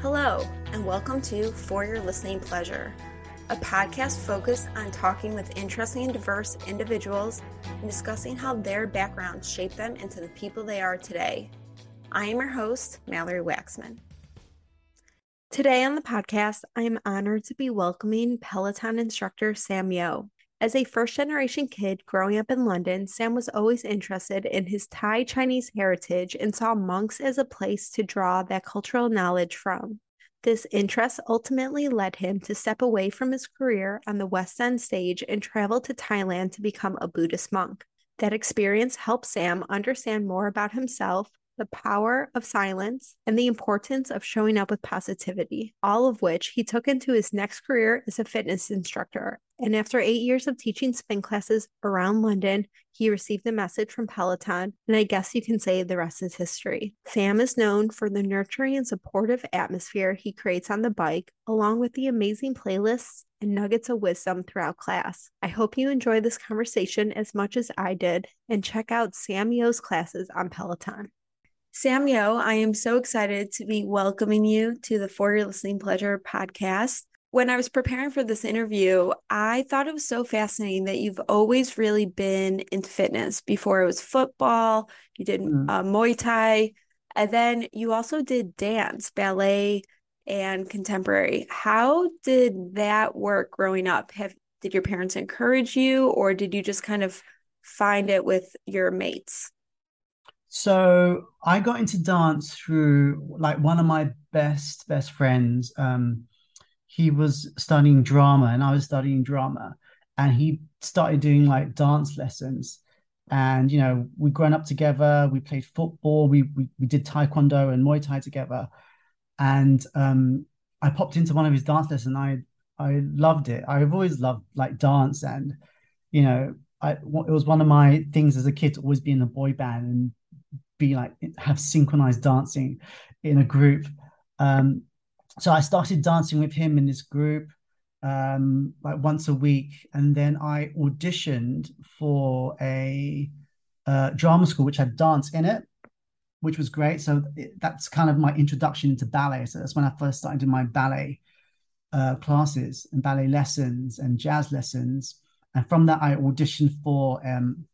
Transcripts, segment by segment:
Hello, and welcome to For Your Listening Pleasure, a podcast focused on talking with interesting and diverse individuals and discussing how their backgrounds shape them into the people they are today. I am your host, Mallory Waxman. Today on the podcast, I am honored to be welcoming Peloton instructor Sam Yo. As a first generation kid growing up in London, Sam was always interested in his Thai Chinese heritage and saw monks as a place to draw that cultural knowledge from. This interest ultimately led him to step away from his career on the West End stage and travel to Thailand to become a Buddhist monk. That experience helped Sam understand more about himself, the power of silence, and the importance of showing up with positivity, all of which he took into his next career as a fitness instructor. And after eight years of teaching spin classes around London, he received a message from Peloton, and I guess you can say the rest is history. Sam is known for the nurturing and supportive atmosphere he creates on the bike, along with the amazing playlists and nuggets of wisdom throughout class. I hope you enjoy this conversation as much as I did, and check out Sam Yo's classes on Peloton. Sam Yo, I am so excited to be welcoming you to the For Your Listening Pleasure podcast. When I was preparing for this interview, I thought it was so fascinating that you've always really been into fitness. Before it was football, you did mm. uh, Muay Thai, and then you also did dance, ballet, and contemporary. How did that work growing up? Have did your parents encourage you, or did you just kind of find it with your mates? So I got into dance through like one of my best best friends. Um, he was studying drama and I was studying drama, and he started doing like dance lessons. And you know, we grown up together. We played football. We we, we did taekwondo and muay thai together. And um, I popped into one of his dance lessons. And I I loved it. I've always loved like dance, and you know, I it was one of my things as a kid to always be in a boy band and be like have synchronized dancing in a group. Um, so I started dancing with him in this group um, like once a week, and then I auditioned for a uh, drama school which had dance in it, which was great. So it, that's kind of my introduction into ballet. So that's when I first started doing my ballet uh, classes and ballet lessons and jazz lessons. And from that, I auditioned for um,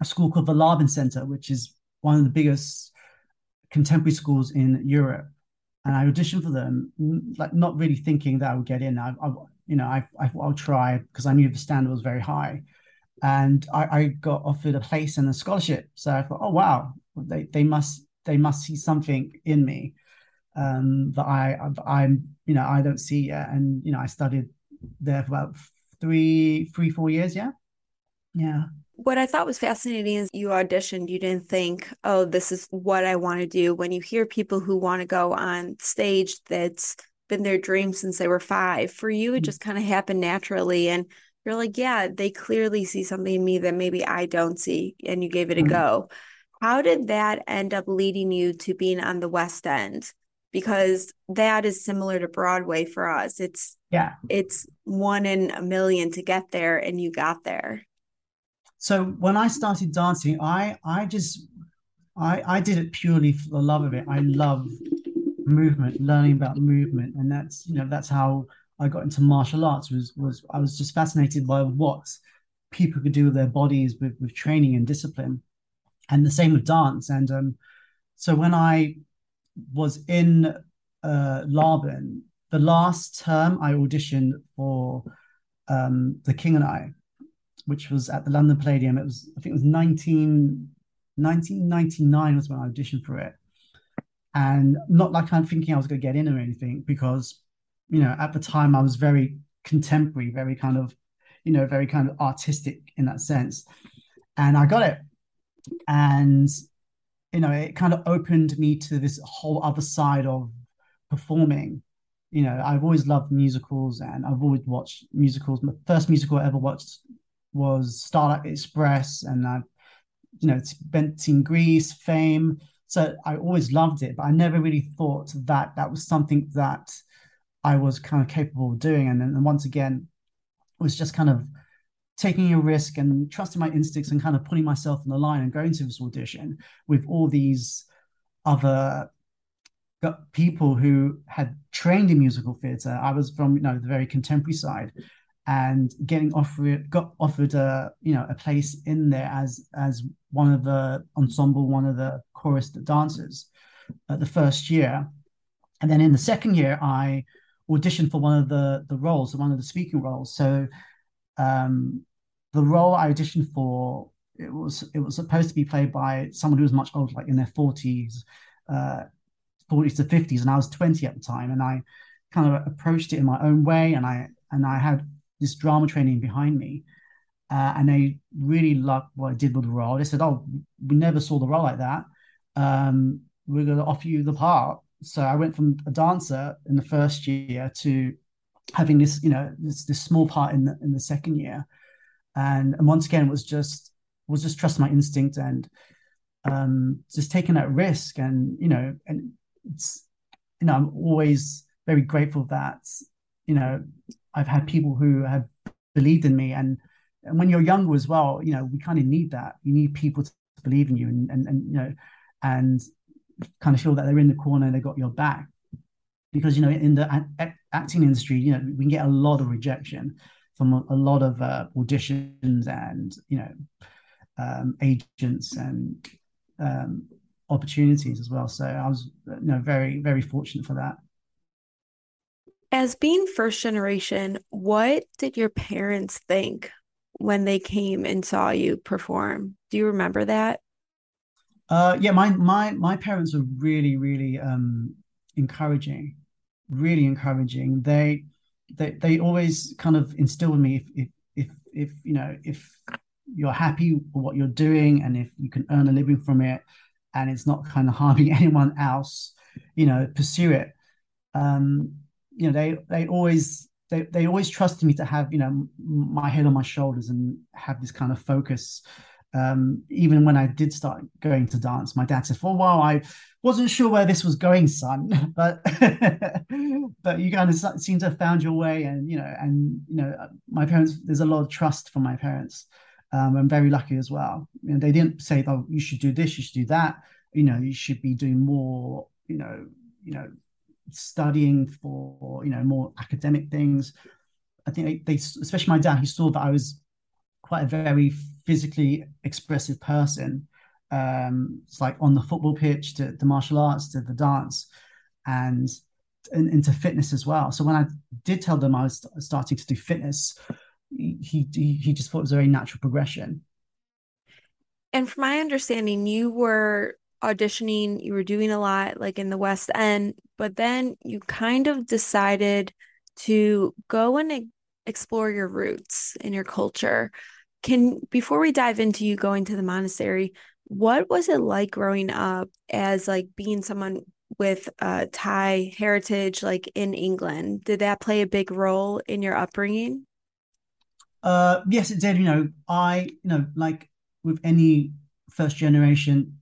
a school called the Laban Center, which is one of the biggest contemporary schools in Europe, and I auditioned for them, like not really thinking that I would get in. I, I you know, I, I will try because I knew the standard was very high, and I, I got offered a place and a scholarship. So I thought, oh wow, they they must they must see something in me um, that I I'm you know I don't see yet, and you know I studied there for about three three four years. Yeah, yeah. What I thought was fascinating is you auditioned, you didn't think, oh, this is what I want to do. When you hear people who want to go on stage that's been their dream since they were five, for you, it mm-hmm. just kind of happened naturally. And you're like, yeah, they clearly see something in me that maybe I don't see. And you gave it a mm-hmm. go. How did that end up leading you to being on the West End? Because that is similar to Broadway for us. It's yeah, it's one in a million to get there, and you got there. So when I started dancing, I I just I I did it purely for the love of it. I love movement, learning about movement, and that's you know that's how I got into martial arts. Was was I was just fascinated by what people could do with their bodies with with training and discipline, and the same with dance. And um, so when I was in uh, Laban, the last term I auditioned for um, The King and I, which was at the London Palladium. It was, I think it was 19, 1999 was when I auditioned for it. And not like I'm thinking I was going to get in or anything, because, you know, at the time I was very contemporary, very kind of, you know, very kind of artistic in that sense. And I got it. And, you know, it kind of opened me to this whole other side of performing you know, I've always loved musicals and I've always watched musicals. My first musical I ever watched was Starlight Express, and I've you know spent in Grease, Fame. So I always loved it, but I never really thought that that was something that I was kind of capable of doing. And then once again, it was just kind of taking a risk and trusting my instincts and kind of putting myself on the line and going to this audition with all these other people who had trained in musical theatre. I was from you know the very contemporary side, and getting offered got offered a you know a place in there as as one of the ensemble, one of the chorus dancers at the first year, and then in the second year I auditioned for one of the the roles, one of the speaking roles. So um, the role I auditioned for it was it was supposed to be played by someone who was much older, like in their forties, uh, forties to fifties, and I was twenty at the time, and I kind of approached it in my own way, and I and I had this drama training behind me, uh, and they really loved what I did with the role. They said, "Oh, we never saw the role like that. Um, we're going to offer you the part." So I went from a dancer in the first year to having this, you know, this, this small part in the in the second year, and and once again was just was just trust my instinct and um, just taking that risk and you know and it's you know I'm always very grateful that you know I've had people who have believed in me and and when you're younger as well you know we kind of need that you need people to believe in you and and, and you know and kind of feel that they're in the corner and they got your back because you know in the acting industry you know we can get a lot of rejection from a, a lot of uh, auditions and you know um, agents and um, opportunities as well. So I was, you know, very very fortunate for that. As being first generation, what did your parents think when they came and saw you perform? Do you remember that? Uh, yeah, my my my parents were really really um, encouraging, really encouraging. They they they always kind of instilled in me if if if if you know if you're happy with what you're doing and if you can earn a living from it and it's not kind of harming anyone else you know pursue it um you know they they always they, they always trusted me to have you know my head on my shoulders and have this kind of focus um, even when I did start going to dance, my dad said, "For a while, I wasn't sure where this was going, son, but but you kind of seem to have found your way." And you know, and you know, my parents. There's a lot of trust from my parents, um, I'm very lucky as well. And they didn't say, "Oh, you should do this, you should do that." You know, you should be doing more. You know, you know, studying for you know more academic things. I think they, they especially my dad, he saw that I was quite a very physically expressive person. Um, it's like on the football pitch to the martial arts to the dance, and, and into fitness as well. So when I did tell them I was starting to do fitness, he he just thought it was a very natural progression. And from my understanding, you were auditioning, you were doing a lot like in the West End, but then you kind of decided to go and explore your roots in your culture. Can before we dive into you going to the monastery, what was it like growing up as like being someone with uh Thai heritage like in England? Did that play a big role in your upbringing? Uh, yes, it did. You know, I, you know, like with any first generation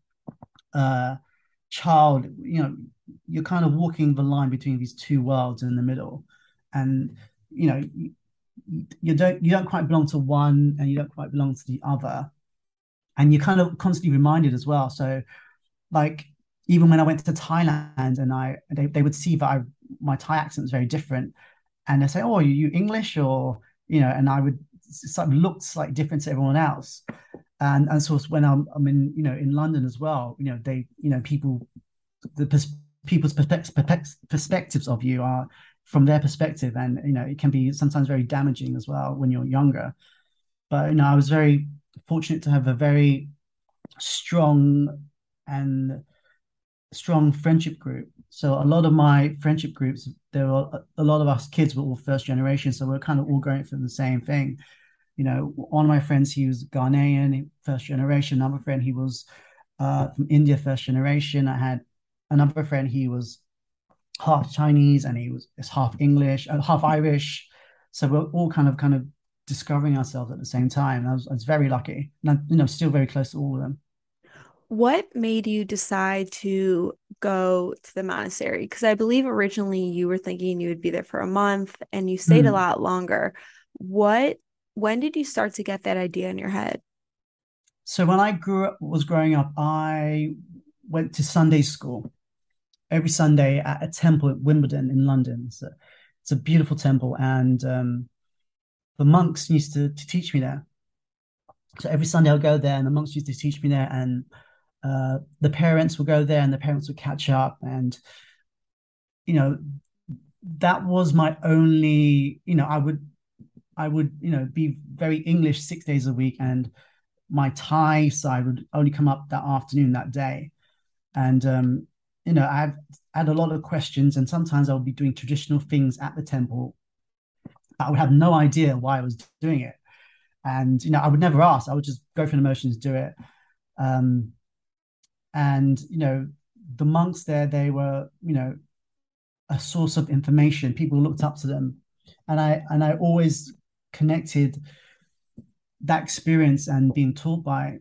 uh, child, you know, you're kind of walking the line between these two worlds in the middle, and you know, you, don't you don't quite belong to one, and you don't quite belong to the other, and you're kind of constantly reminded as well. So, like even when I went to Thailand, and I they, they would see that I my Thai accent was very different, and they say, "Oh, you English?" or you know, and I would sort of looks like different to everyone else. And and so when I'm I'm in you know in London as well, you know they you know people the pers- people's perspectives of you are from their perspective, and you know it can be sometimes very damaging as well when you're younger. But you know I was very fortunate to have a very strong and strong friendship group. So a lot of my friendship groups, there were a lot of us kids were all first generation, so we're kind of all going through the same thing you know, one of my friends, he was Ghanaian, first generation. Another friend, he was uh, from India, first generation. I had another friend, he was half Chinese and he was half English, uh, half Irish. So we're all kind of kind of discovering ourselves at the same time. I was, I was very lucky, and I'm, you know, still very close to all of them. What made you decide to go to the monastery? Because I believe originally you were thinking you would be there for a month, and you stayed mm. a lot longer. What when did you start to get that idea in your head? So when I grew up, was growing up, I went to Sunday school, every Sunday at a temple at Wimbledon in London. So it's a beautiful temple, and um, the monks used to, to teach me there. So every Sunday I'll go there, and the monks used to teach me there, and uh, the parents will go there, and the parents would catch up, and you know that was my only. You know, I would I would you know be very English six days a week, and my Thai side would only come up that afternoon that day, and um, you know I had, had a lot of questions, and sometimes I would be doing traditional things at the temple. But I would have no idea why I was doing it. And you know i would never ask. I would just go through the motions do it. Um and you know the monks there they were you know a source of information. People looked up to them. And i and i always connected that experience and being taught by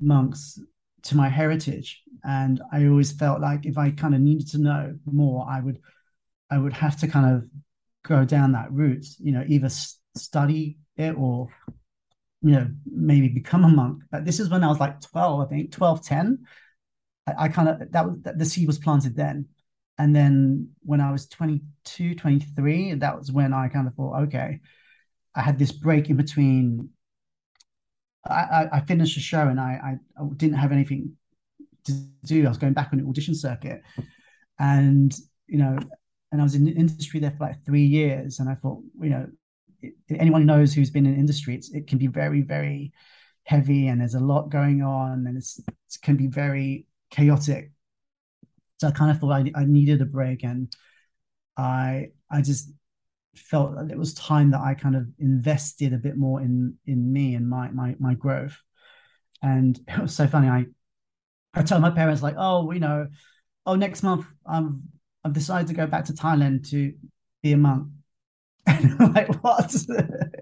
monks to my heritage and i always felt like if i kind of needed to know more i would i would have to kind of go down that route you know either study it or you know, maybe become a monk. But this is when I was like 12, I think, 12, 10. I, I kind of, that was, the seed was planted then. And then when I was 22, 23, that was when I kind of thought, okay, I had this break in between. I, I finished the show and I, I, didn't have anything to do. I was going back on the audition circuit. And, you know, and I was in the industry there for like three years. And I thought, you know, anyone who knows who's been in industry, it's, it can be very, very heavy and there's a lot going on and it's, it can be very chaotic. So I kind of thought I, I needed a break and I I just felt that it was time that I kind of invested a bit more in in me and my my my growth. And it was so funny. I I told my parents like, oh, you know, oh, next month I'm I've decided to go back to Thailand to be a monk. And I'm like what?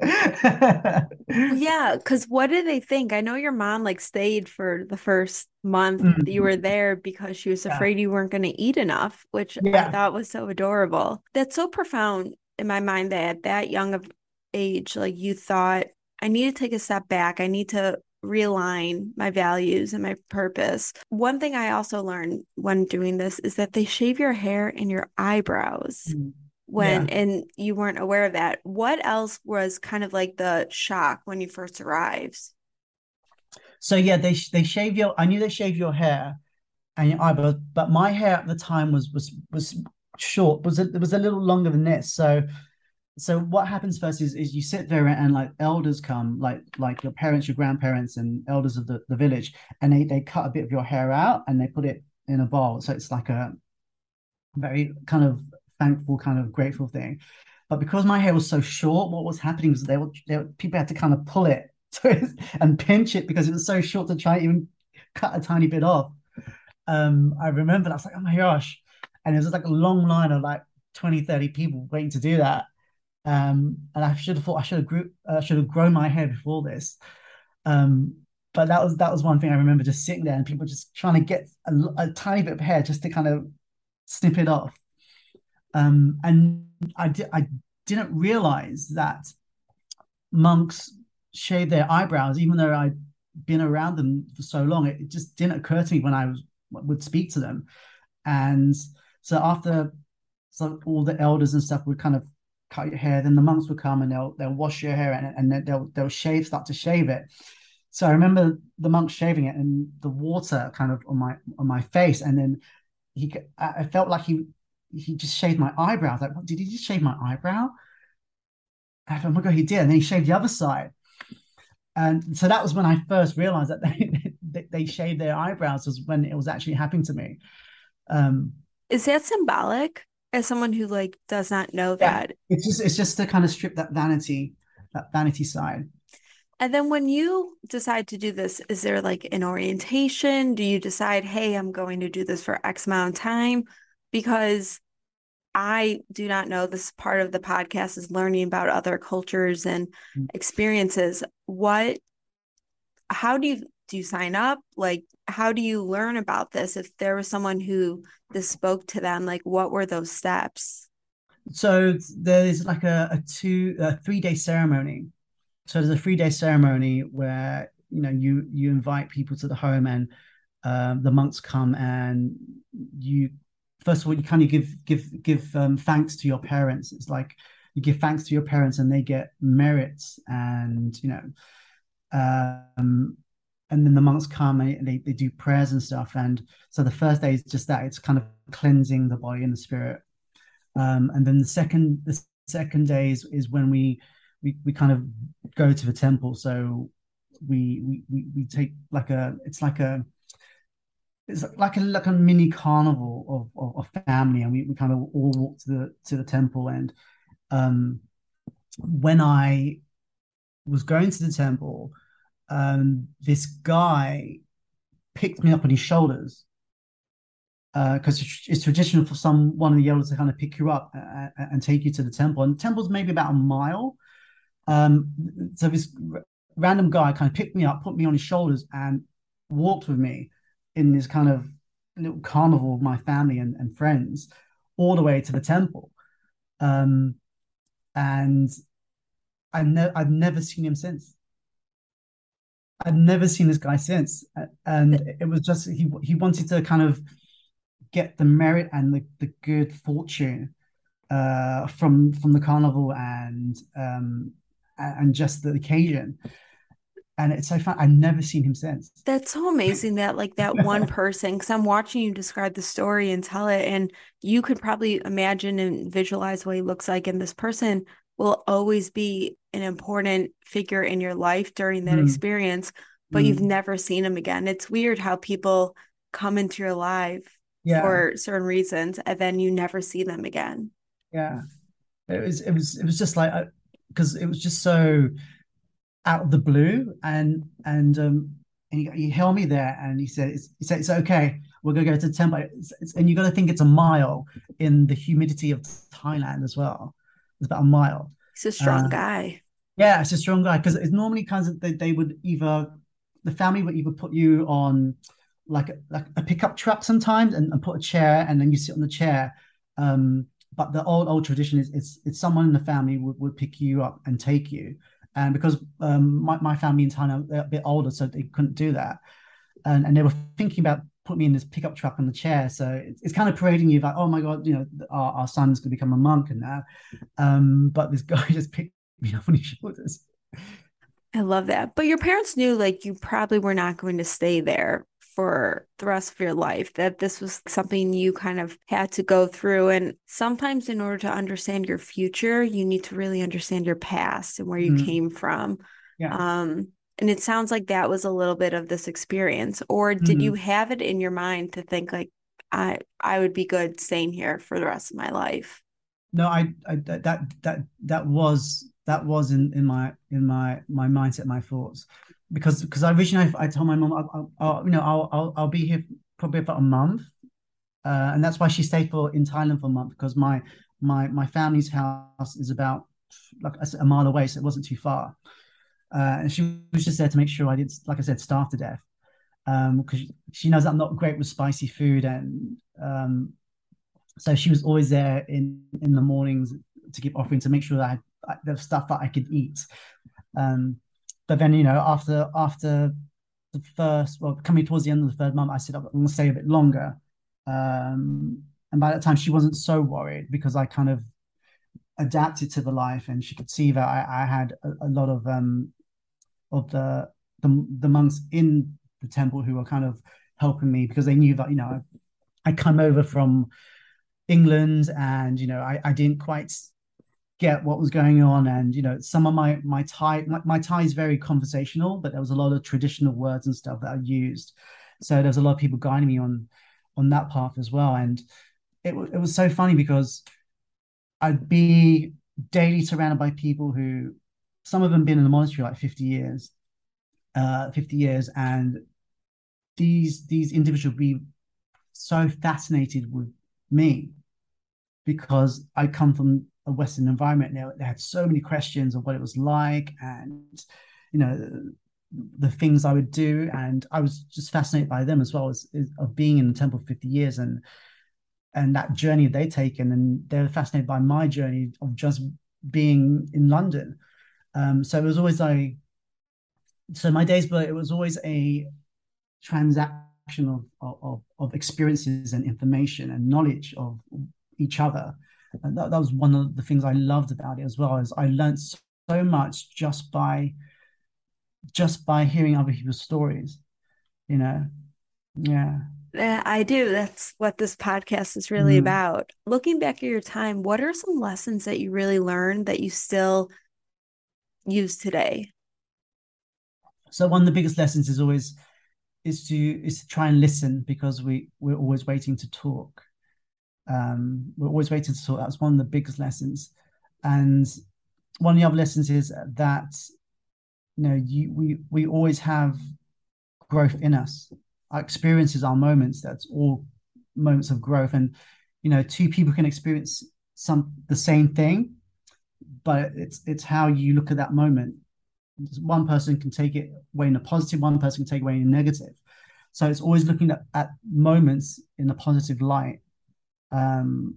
yeah, because what did they think? I know your mom like stayed for the first month mm-hmm. you were there because she was afraid yeah. you weren't going to eat enough, which yeah. I thought was so adorable. That's so profound in my mind that at that young of age, like you thought, I need to take a step back. I need to realign my values and my purpose. One thing I also learned when doing this is that they shave your hair and your eyebrows. Mm-hmm when yeah. and you weren't aware of that what else was kind of like the shock when you first arrived so yeah they they shave your i knew they shave your hair and your eyebrows but my hair at the time was was was short was it was a little longer than this so so what happens first is, is you sit there and, and like elders come like like your parents your grandparents and elders of the, the village and they they cut a bit of your hair out and they put it in a bowl so it's like a very kind of thankful, kind of grateful thing. But because my hair was so short, what was happening was they were, they were people had to kind of pull it and pinch it because it was so short to try and even cut a tiny bit off. Um, I remember I was like, oh my gosh. And it was like a long line of like 20, 30 people waiting to do that. Um, and I should have thought I should have grew, uh, should have grown my hair before this. Um, but that was that was one thing I remember just sitting there and people just trying to get a, a tiny bit of hair just to kind of snip it off. Um, and I, di- I didn't realize that monks shave their eyebrows, even though I'd been around them for so long. It, it just didn't occur to me when I was would speak to them. And so after so all the elders and stuff would kind of cut your hair, then the monks would come and they'll they'll wash your hair and, and they'll they'll shave, start to shave it. So I remember the monks shaving it and the water kind of on my on my face, and then he I felt like he he just shaved my eyebrows. Like, what, did he just shave my eyebrow? I thought, oh my god, he did. And then he shaved the other side. And so that was when I first realized that they, they shaved their eyebrows was when it was actually happening to me. Um, Is that symbolic? As someone who like does not know yeah, that, it's just it's just to kind of strip that vanity, that vanity side. And then when you decide to do this, is there like an orientation? Do you decide, hey, I'm going to do this for X amount of time? Because I do not know this part of the podcast is learning about other cultures and mm. experiences. What, how do you, do you sign up? Like, how do you learn about this? If there was someone who this spoke to them, like, what were those steps? So there's like a, a two, a three day ceremony. So there's a three day ceremony where, you know, you, you invite people to the home and um, the monks come and you first of all, you kind of give give give um, thanks to your parents. It's like you give thanks to your parents, and they get merits, and you know, um, and then the monks come and they, they do prayers and stuff. And so the first day is just that it's kind of cleansing the body and the spirit. Um, and then the second the second day is, is when we, we we kind of go to the temple. So we we we take like a it's like a it's like a like a mini carnival of, of, of family, and we, we kind of all walk to the to the temple. And um, when I was going to the temple, um, this guy picked me up on his shoulders because uh, it's, traditional for some one of the elders to kind of pick you up and, and take you to the temple. And the temple's maybe about a mile. Um, so this random guy kind of picked me up, put me on his shoulders, and walked with me in this kind of little carnival of my family and, and friends all the way to the temple. Um, and I ne- I've never seen him since. I've never seen this guy since, and it was just he he wanted to kind of get the merit and the, the good fortune uh, from from the carnival and um, and just the occasion. And it's so fun. I've never seen him since. That's so amazing that like that one person, because I'm watching you describe the story and tell it, and you could probably imagine and visualize what he looks like. And this person will always be an important figure in your life during that mm. experience, but mm. you've never seen him again. It's weird how people come into your life yeah. for certain reasons and then you never see them again. Yeah. It was it was it was just like because uh, it was just so out of the blue and and um and he, he held me there and he said it's, he said it's okay we're gonna go to the temple it's, it's, and you got to think it's a mile in the humidity of Thailand as well it's about a mile. He's a strong uh, guy. Yeah, it's a strong guy because it's normally kinds of they, they would either the family would either put you on like a, like a pickup truck sometimes and, and, put a chair and then you sit on the chair. Um, but the old old tradition is it's it's someone in the family would, would pick you up and take you. And because um, my, my family in Thailand are a bit older, so they couldn't do that. And, and they were thinking about put me in this pickup truck on the chair. So it's, it's kind of parading you like, oh my God, you know, our, our son's going to become a monk and that. Um, but this guy just picked me up on his shoulders. I love that. But your parents knew like you probably were not going to stay there for the rest of your life, that this was something you kind of had to go through. And sometimes, in order to understand your future, you need to really understand your past and where you mm-hmm. came from. Yeah. Um, and it sounds like that was a little bit of this experience. Or did mm-hmm. you have it in your mind to think like I I would be good staying here for the rest of my life? No, I, I that that that was that was in in my in my my mindset, my thoughts, because because I originally I, told my mom, I'll, I'll, you know, I'll, I'll I'll be here probably about a month, uh, and that's why she stayed for in Thailand for a month because my my my family's house is about like a mile away, so it wasn't too far. Uh, and she was just there to make sure I didn't, like I said, starve to death. Because um, she knows I'm not great with spicy food, and um, so she was always there in in the mornings to keep offering to make sure that I, I, the stuff that I could eat. Um, but then you know after after the first, well, coming towards the end of the third month, I said I'm going to stay a bit longer. Um, and by that time, she wasn't so worried because I kind of adapted to the life, and she could see that I, I had a, a, lot of um, of the, the the monks in the temple who were kind of helping me because they knew that you know I I come over from England and you know I, I didn't quite get what was going on. And you know some of my my Thai my, my Thai is very conversational but there was a lot of traditional words and stuff that I used. So there's a lot of people guiding me on on that path as well. And it, it was so funny because I'd be daily surrounded by people who some of them been in the monastery like 50 years, uh, 50 years, and these these individuals be so fascinated with me because I come from a Western environment now. They had so many questions of what it was like, and you know the things I would do, and I was just fascinated by them as well as, as of being in the temple for 50 years and and that journey they taken, and they're fascinated by my journey of just being in London um, so it was always like, so my days, but it was always a transaction of, of, of experiences and information and knowledge of each other. And that, that was one of the things I loved about it as well. Is I learned so much just by just by hearing other people's stories. You know, yeah. I do. That's what this podcast is really mm. about. Looking back at your time, what are some lessons that you really learned that you still use today? So one of the biggest lessons is always is to is to try and listen because we we're always waiting to talk. Um, we're always waiting to talk. That's one of the biggest lessons. And one of the other lessons is that you know you we we always have growth in us our experiences our moments that's all moments of growth and you know two people can experience some the same thing but it's it's how you look at that moment. One person can take it away in a positive one person can take away in a negative. So it's always looking at, at moments in a positive light. Um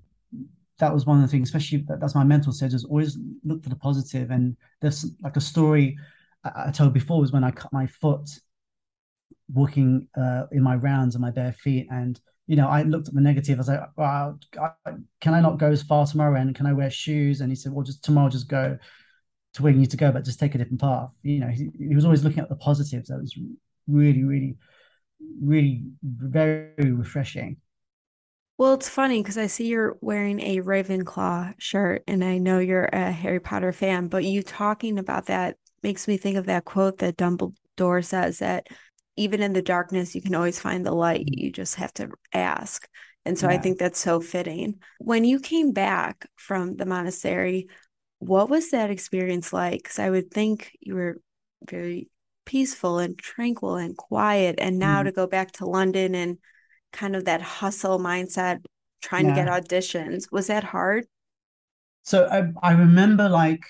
that was one of the things especially that, that's my mentor said is always look for the positive. positive. And there's like a story I, I told before was when i cut my foot walking uh, in my rounds on my bare feet and you know i looked at the negative. I was like well, can i not go as far tomorrow and can i wear shoes? And he said well just tomorrow just go to where you need to go but just take a different path. You know he, he was always looking at the positives. That was really really really very refreshing. Well, it's funny because I see you're wearing a Ravenclaw shirt and I know you're a Harry Potter fan, but you talking about that makes me think of that quote that Dumbledore says that even in the darkness, you can always find the light. You just have to ask. And so yeah. I think that's so fitting. When you came back from the monastery, what was that experience like? Because I would think you were very peaceful and tranquil and quiet. And now mm. to go back to London and kind of that hustle mindset, trying yeah. to get auditions, was that hard? So I, I remember like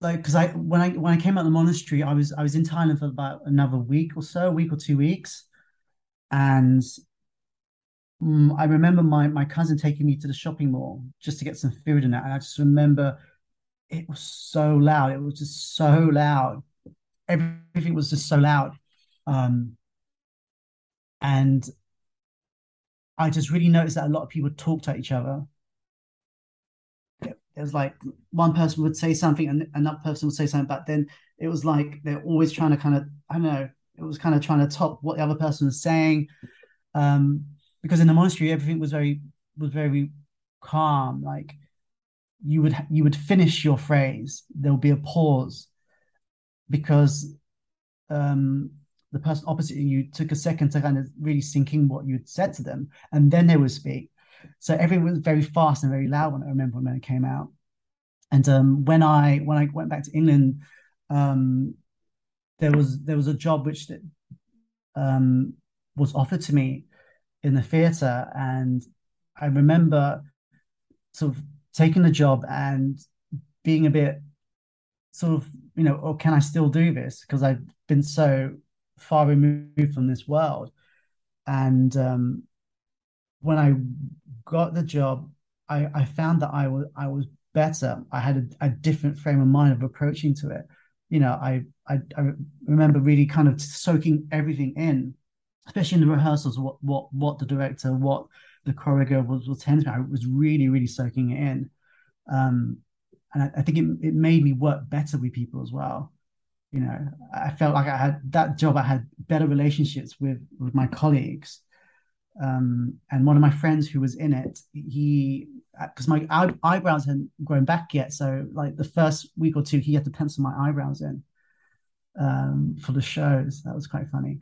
like because I when I when I came out of the monastery, I was I was in Thailand for about another week or so, a week or two weeks, and um, I remember my my cousin taking me to the shopping mall just to get some food in it, and I just remember it was so loud. It was just so loud. Everything was just so loud, um, and I just really noticed that a lot of people talked to each other it was like one person would say something and another person would say something, but then it was like they're always trying to kind of, I don't know, it was kind of trying to top what the other person was saying. Um, because in the monastery, everything was very was very calm. Like you would you would finish your phrase, there would be a pause because um, the person opposite you took a second to kind of really sink in what you'd said to them, and then they would speak. So everything was very fast and very loud when I remember when it came out. And um, when I when I went back to England, um, there was there was a job which um, was offered to me in the theatre, and I remember sort of taking the job and being a bit sort of you know, or oh, can I still do this? Because I've been so far removed from this world, and um, when I got the job, I, I found that I was I was better. I had a, a, different frame of mind of approaching to it. You know, I, I I remember really kind of soaking everything in, especially in the rehearsals. What what what the director, what the choreographer was was telling me. I was really really soaking it in, um, and I, I think it it made me work better with people as well. You know, I felt like I had that job. I had better relationships with with my colleagues um, and one of my friends who was in it, he because my eye, eyebrows hadn't grown back yet, so like the first week or two, he had to pencil my eyebrows in um, for the shows. That was quite funny.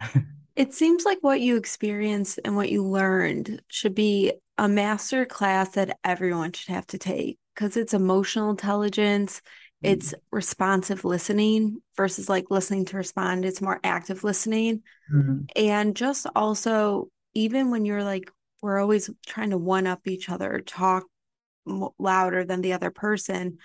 it seems like what you experienced and what you learned should be a master class that everyone should have to take because it's emotional intelligence it's mm. responsive listening versus like listening to respond it's more active listening mm-hmm. and just also even when you're like we're always trying to one up each other talk louder than the other person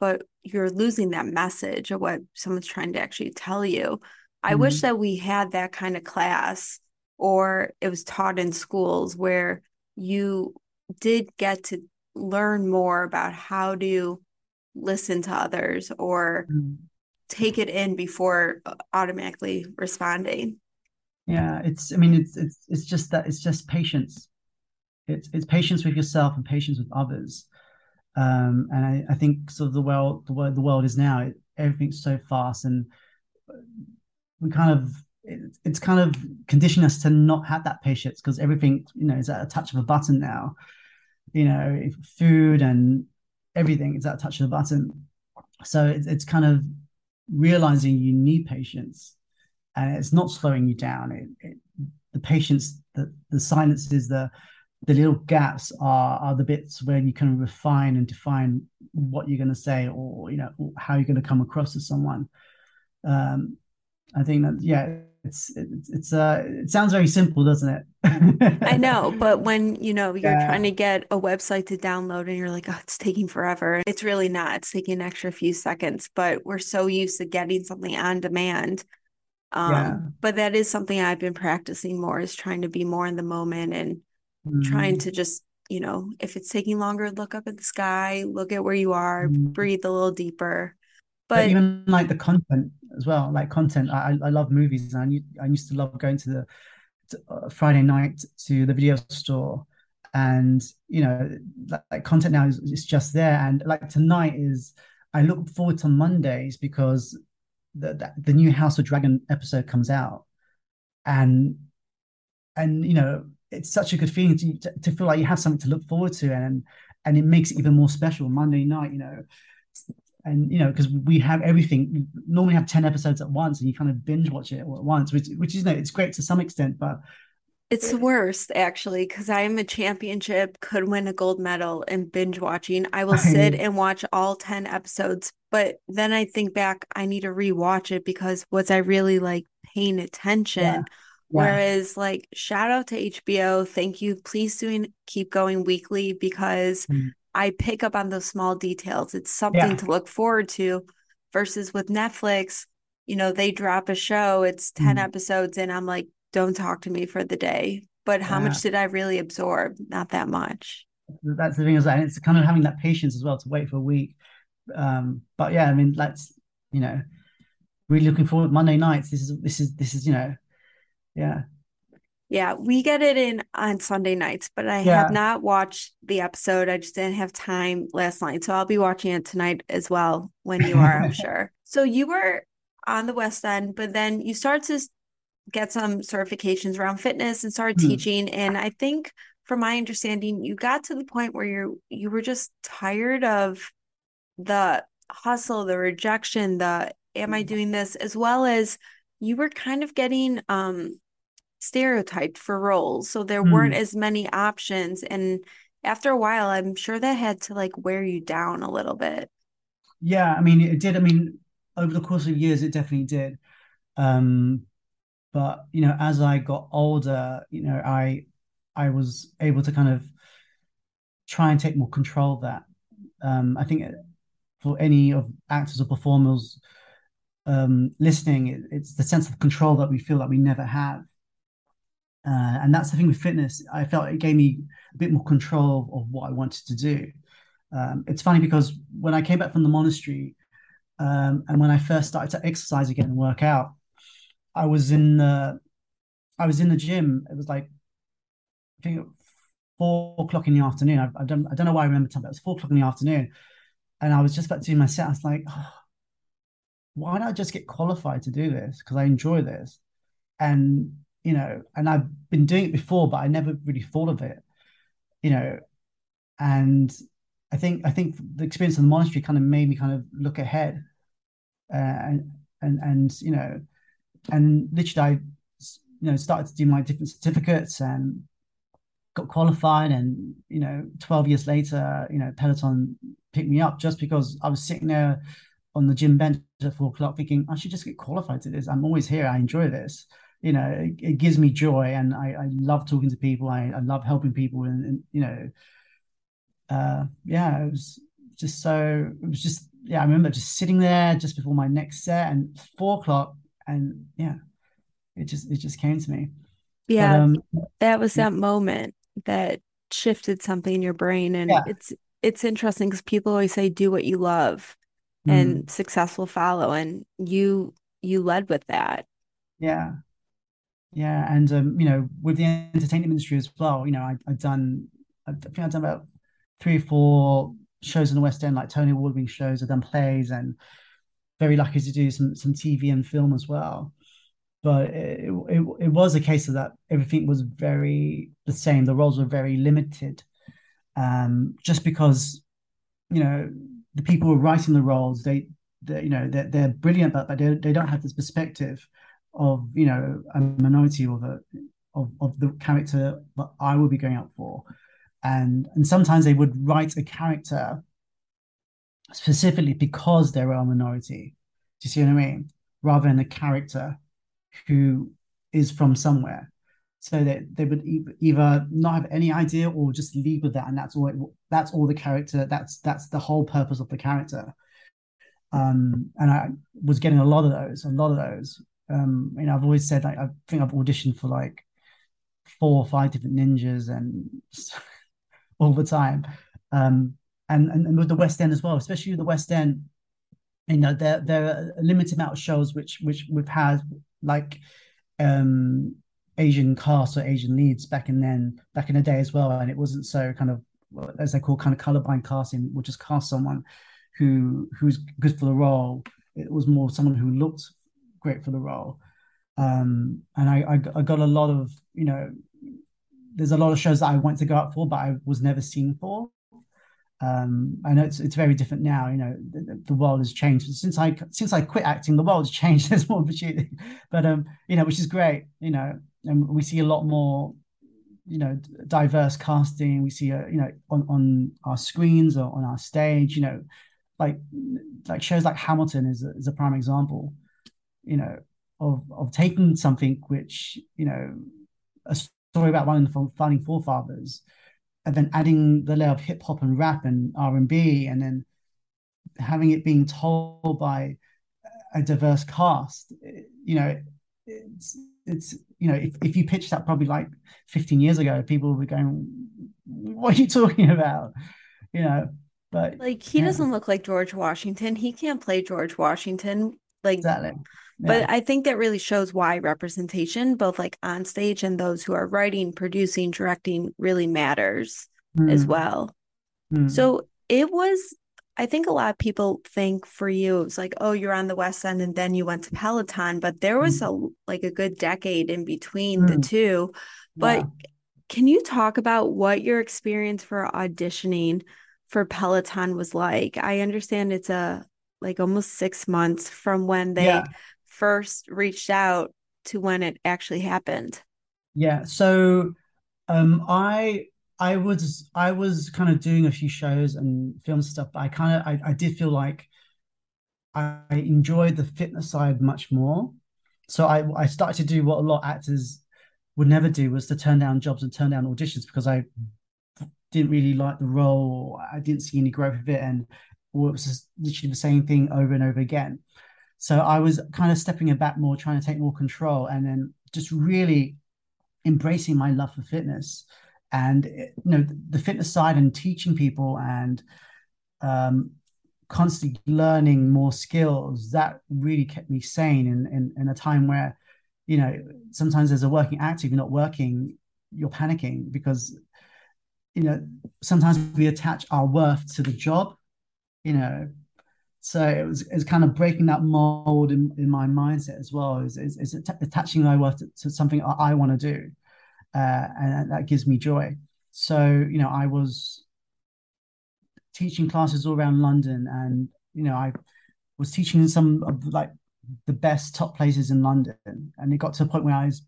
but you're losing that message of what someone's trying to actually tell you i mm-hmm. wish that we had that kind of class or it was taught in schools where you did get to learn more about how to listen to others or mm-hmm. take it in before automatically responding yeah it's i mean it's it's it's just that it's just patience. It's it's patience with yourself and patience with others. Um and i, I think sort of the world the world the world is now it, everything's so fast and we kind of it, it's kind of conditioned us to not have that patience because everything you know is at a touch of a button now. You know food and everything is at a touch of a button. So it's kind of realizing you need patience and it's not slowing you down. It, it the patience the the silences the the little gaps are are the bits where you can refine and define what you're going to say or you know how you're going to come across to someone. Um i think that yeah it's it's, it's uh it sounds very simple doesn't it? I know but when you know you're yeah. trying to get a website to download and you're like oh it's taking forever. It's really not. It's taking an extra few seconds but we're so used to getting something on demand um yeah. but that is something i've been practicing more is trying to be more in the moment and mm-hmm. trying to just you know if it's taking longer look up at the sky look at where you are mm-hmm. breathe a little deeper but, but, even like the content as well like content i i love movies and i, I used to love going to the to, uh, friday night to the video store and you know like, like content now is, is just there and like tonight is i look forward to mondays because the, the, new house of dragon episode comes out. And and you know it's such a good feeling to, to, to feel like you have something to look forward to and and it makes it even more special monday night you know. And you know because we have everything. We normally have 10 episodes at once and you kind of binge watch it all at once which which is you know it's great to some extent but it's the worst actually because I am a championship, could win a gold medal in binge watching. I will sit and watch all 10 episodes, but then I think back, I need to rewatch it because was I really like paying attention? Yeah. Yeah. Whereas, like, shout out to HBO. Thank you. Please doing keep going weekly because mm. I pick up on those small details. It's something yeah. to look forward to. Versus with Netflix, you know, they drop a show, it's 10 mm. episodes, and I'm like, don't talk to me for the day. But how yeah. much did I really absorb? Not that much. That's the thing, is that it's kind of having that patience as well to wait for a week. Um, but yeah, I mean, let's, you know, really looking forward Monday nights. This is this is this is, you know, yeah. Yeah, we get it in on Sunday nights, but I yeah. have not watched the episode. I just didn't have time last night. So I'll be watching it tonight as well when you are, I'm sure. So you were on the West End, but then you start to get some certifications around fitness and started mm. teaching. And I think from my understanding, you got to the point where you you were just tired of the hustle, the rejection, the am I hmm. doing this, as well as you were kind of getting um stereotyped for roles. So there mm. weren't as many options. And after a while, I'm sure that had to like wear you down a little bit. Yeah, I mean, it did. I mean, over the course of years, it definitely did. Um, but you know, as I got older, you know, I I was able to kind of try and take more control of that. Um, I think for any of actors or performers um, listening, it, it's the sense of control that we feel that we never have. Uh, and that's the thing with fitness. I felt it gave me a bit more control of what I wanted to do. Um, it's funny because when I came back from the monastery um, and when I first started to exercise again and work out, I was in the I was in the gym. It was like I think four o'clock in the afternoon. I, I don't I don't know why I remember time, but it was four o'clock in the afternoon, and I was just about to do my set. I was like, oh, why I just get qualified to do this? Because I enjoy this, and you know, and I've been doing it before, but I never really thought of it, you know, and I think I think the experience of the monastery kind of made me kind of look ahead, uh, and and and you know, and literally I, you know, started to do my different certificates and got qualified, and you know, twelve years later, you know, Peloton picked me up just because I was sitting there on the gym bench at four o'clock thinking I should just get qualified to this. I'm always here. I enjoy this you know, it, it, gives me joy, and I, I love talking to people. I, I love helping people, and, and you know, uh, yeah, it was just so. It was just yeah. I remember just sitting there just before my next set, and four o'clock, and yeah, it just it just came to me. Yeah, but, um, that was that yeah. moment that shifted something in your brain, and yeah. it's it's interesting because people always say do what you love, mm. and success will follow, and you you led with that. Yeah, Yeah, and um, you know, with the entertainment industry as well, you know, I, I've done, I think I've done about three or four shows in the West End, like Tony Award winning shows. I've done plays, and very lucky to do some some TV and film as well. But it, it, it was a case of that everything was very the same. The roles were very limited, um, just because you know the people who are writing the roles they, they you know they're, they're brilliant, but but they, they don't have this perspective of you know a minority or the of, of the character that I would be going up for. And and sometimes they would write a character specifically because they're a minority. Do you see what I mean? Rather than a character who is from somewhere. So that they would either not have any idea or just leave with that, and that's all. It, that's all the character. That's that's the whole purpose of the character. Um, and I was getting a lot of those, a lot of those, um, you know, I've always said like I think I've auditioned for like four or five different ninjas and all the time. Um, and, and, and with the West End as well, especially with the West End, you know, there there are a limited amount of shows which which we've had like um Asian cast or Asian leads back in then back in the day as well, and it wasn't so kind of as they call kind of colorblind casting, we'll just cast someone who who's good for the role. It was more someone who looked great for the role. Um, and I, I, I got a lot of you know, there's a lot of shows that I went to go out for, but I was never seen for. Um, I know it's it's very different now. You know, the, the, world has changed since I since I quit acting. The world has changed. There's more opportunity, but um, you know, which is great. You know, and we see a lot more you know diverse casting we see uh, you know on on our screens or on our stage you know like like shows like hamilton is a, is a prime example you know, of of taking something which, you know, a story about one of the founding forefathers, and then adding the layer of hip hop and rap and R and B, and then having it being told by a diverse cast. You know, it's it's you know, if, if you pitched that probably like 15 years ago, people would be going, What are you talking about? You know, but like he yeah. doesn't look like George Washington. He can't play George Washington. Like exactly. But I think that really shows why representation, both like on stage and those who are writing, producing, directing, really matters mm. as well. Mm. So it was, I think a lot of people think for you, it was like, oh, you're on the West End and then you went to Peloton, but there was mm. a like a good decade in between the mm. two. But yeah. can you talk about what your experience for auditioning for Peloton was like? I understand it's a like almost six months from when they yeah first reached out to when it actually happened? Yeah. So um I I was I was kind of doing a few shows and film stuff, but I kind of I, I did feel like I enjoyed the fitness side much more. So I I started to do what a lot of actors would never do was to turn down jobs and turn down auditions because I didn't really like the role. I didn't see any growth of it, and it was literally the same thing over and over again. So I was kind of stepping back more, trying to take more control, and then just really embracing my love for fitness and you know the fitness side and teaching people and um, constantly learning more skills that really kept me sane in, in in a time where you know sometimes as a working actor if you're not working you're panicking because you know sometimes we attach our worth to the job you know so it was, it was kind of breaking that mold in, in my mindset as well. Is, is, is attaching my worth to, to something I, I want to do uh, and that gives me joy. So you know i was teaching classes all around london and you know i was teaching in some of like the best top places in london. And it got to a point where i was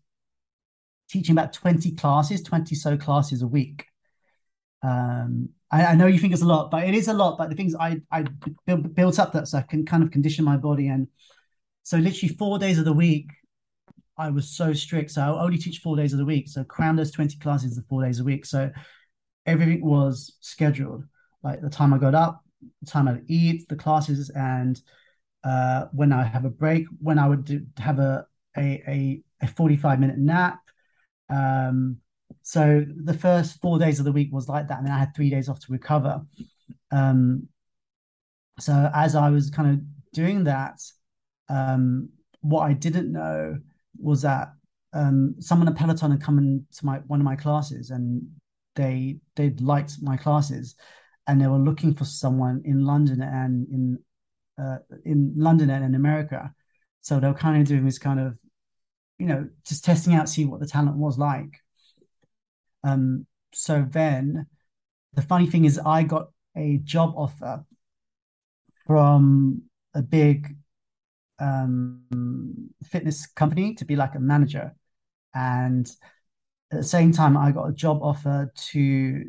teaching about 20 classes 20 so classes a week. Um, I, I, know you think it's a lot, but it is a lot. But the things I I built, built up that so I can kind of condition my body, and so literally four days of the week, I was so strict. So I only teach four days of the week. So cram those twenty classes the four days a week. So everything was scheduled, like the time I got up, the time I'd eat, the classes, and uh, when I have a break, when I would do, have a a a, a forty five minute nap. Um, so the first four days of the week was like that, and then I had three days off to recover. Um, so as I was kind of doing that, um, what I didn't know was that um, someone at Peloton had come into my one of my classes, and they they liked my classes, and they were looking for someone in London and in uh, in London and in America. So they were kind of doing this kind of, you know, just testing out, see what the talent was like. Um, so then the funny thing is, I got a job offer from a big um, fitness company to be like a manager. And at the same time, I got a job offer to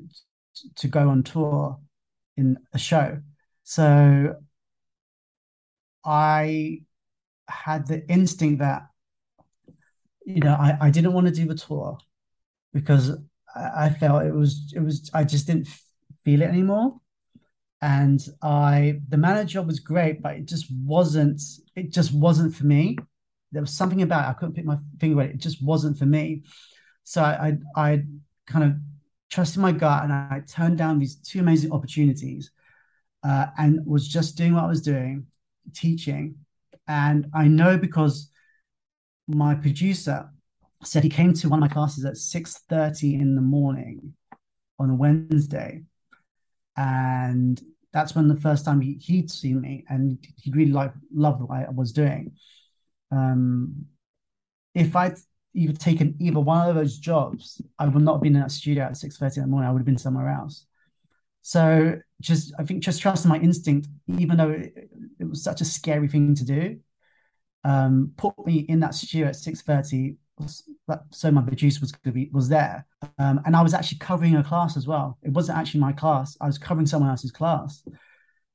to go on tour in a show. So I had the instinct that you know I, I didn't want to do the tour because I, felt it was it was I just didn't feel it anymore and I the manager job was great, but it just wasn't it just wasn't for me. There was something about it, I couldn't put my finger on it. It just wasn't for me. So I I, I kind of trusted my gut and I turned down these two amazing opportunities uh, and was just doing what I was doing, teaching. And I know because my producer said he came to one of my classes at 6.30 in the morning on a Wednesday. And that's when the first time he, he'd seen me and he really like loved what I was doing. Um, if I'd either taken either one of those jobs, I would not have been in that studio at 6.30 in the morning. I would have been somewhere else. So just, I think just trusting my instinct, even though it, it was such a scary thing to do, um, put me in that studio at 6.30 so my producer was going to be was there. Um, and i was actually covering a class as well. It wasn't actually my class i was covering someone else's class.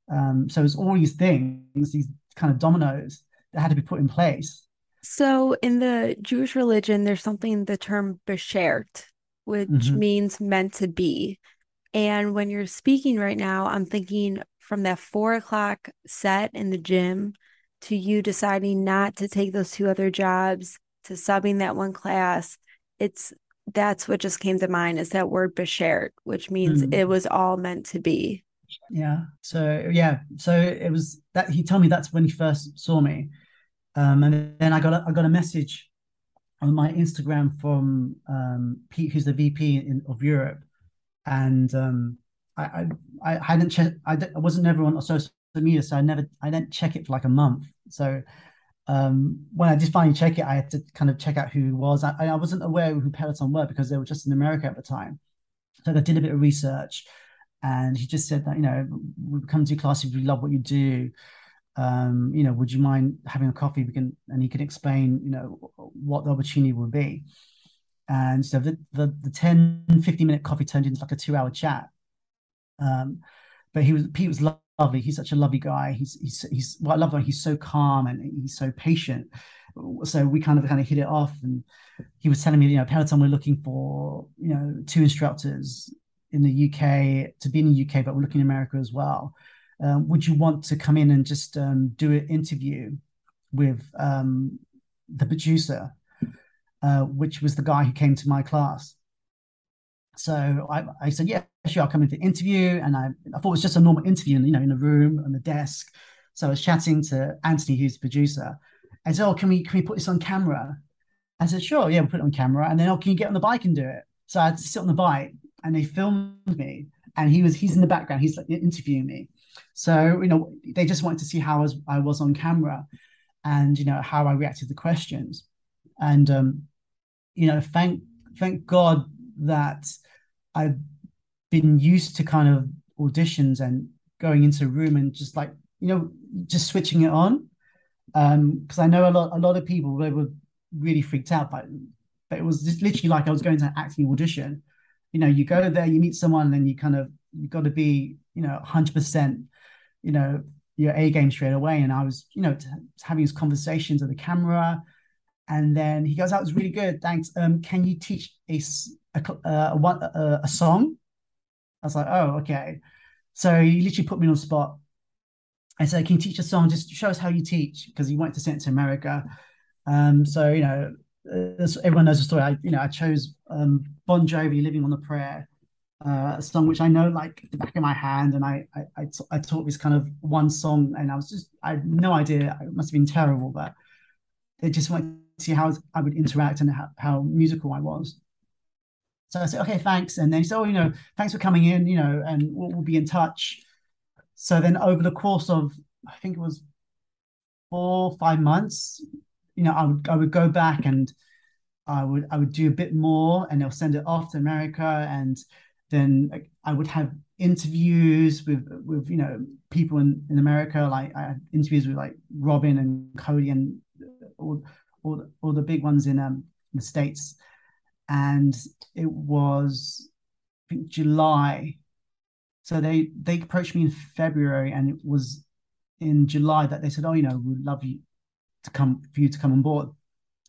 Um, so it's all these things these kind of dominoes that had to be put in place. So in the jewish religion there's something the term beshert which mm-hmm. means meant to be. And when you're speaking right now i'm thinking from that four o'clock set in the gym to you deciding not to take those two other jobs to subbing that one class, it's that's what just came to mind is that word beshert, which means mm. it was all meant to be. Yeah. So yeah. So it was that he told me that's when he first saw me. Um, and then I got a, I got a message on my Instagram from um, Pete, who's the VP in, of Europe, and um, I, I I hadn't checked. I, I wasn't never on social media, so I never I didn't check it for like a month. So um, when I did finally check it, I had to kind of check out who he was. I, I wasn't aware who Peloton were because they were just in America at the time. So I did a bit of research, and he just said that you know we come to classes, we love what you do. Um, you know, would you mind having a coffee? We can, and he can explain, you know, what the opportunity would be. And so the, the, the 10, 15 minute coffee turned into like a two hour chat. Um, but he was, Pete was lovely. He's such a lovely guy. He's he's he's what I love. He's so calm and he's so patient. So we kind of kind of hit it off, and he was telling me, you know, Peloton, we're looking for you know two instructors in the UK to be in the UK, but we're looking in America as well. Um, would you want to come in and just um, do an interview with um, the producer, uh, which was the guy who came to my class? So I, I said, yeah, sure, I'll come in for the interview. And I, I thought it was just a normal interview, you know, in a room on the desk. So I was chatting to Anthony, who's the producer, and said, oh, can we can we put this on camera? I said, sure, yeah, we'll put it on camera. And then, oh, can you get on the bike and do it? So I had to sit on the bike, and they filmed me, and he was he's in the background, he's like interviewing me. So you know, they just wanted to see how I was, I was on camera, and you know how I reacted to the questions, and um, you know, thank thank God that I've been used to kind of auditions and going into a room and just like you know just switching it on. Um because I know a lot a lot of people they were really freaked out by but it was just literally like I was going to an acting audition. You know you go there you meet someone and you kind of you got to be you know 100% you know your A game straight away. And I was you know t- having these conversations with the camera. And then he goes that was really good. Thanks. Um can you teach a a, uh, a, a, a song I was like, oh, okay. So he literally put me on the spot. I said, can you teach a song? Just show us how you teach, because he wanted to send it to America. Um, so, you know, uh, everyone knows the story. I, you know, I chose um, Bon Jovi, Living on a Prayer, uh, a song which I know like the back of my hand. And I, I, I, t- I taught this kind of one song and I was just, I had no idea. It must have been terrible, but they just wanted to see how I would interact and how, how musical I was. So I said, okay, thanks. And then he said, oh, you know, thanks for coming in, you know, and we'll, we'll be in touch. So then over the course of, I think it was four, five months, you know, I would I would go back and I would I would do a bit more and they'll send it off to America and then I would have interviews with with you know people in, in America like I had interviews with like Robin and Cody and all all, all the big ones in um in the states and it was I think July so they they approached me in February and it was in July that they said oh you know we'd love you to come for you to come on board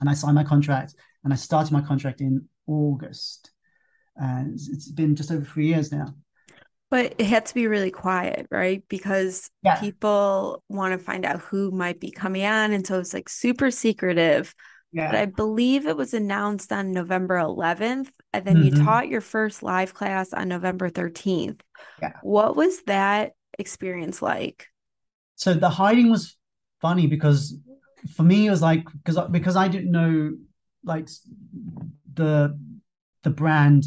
and I signed my contract and I started my contract in August and it's, it's been just over three years now but it had to be really quiet, right? Because yeah. people want to find out who might be coming on. And so it's like super secretive. Yeah. But I believe it was announced on November 11th. And then mm-hmm. you taught your first live class on November 13th. Yeah. What was that experience like? So the hiding was funny because for me it was like because because I didn't know like the the brand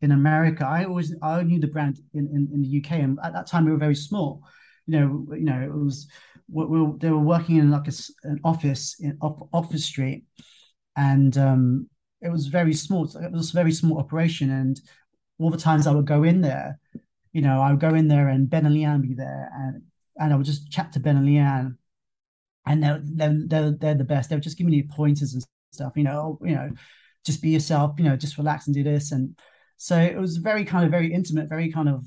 in America. I always I knew the brand in, in, in the UK, and at that time we were very small. You know, you know, it was we, we, they were working in like a, an office in off, Office Street, and um, it was very small. It was a very small operation, and all the times I would go in there, you know, I would go in there and Ben and Leanne be there, and and I would just chat to Ben and Leanne, and they're they're they're, they're the best. They would just give me pointers and stuff. You know, you know, just be yourself. You know, just relax and do this and so it was very kind of very intimate, very kind of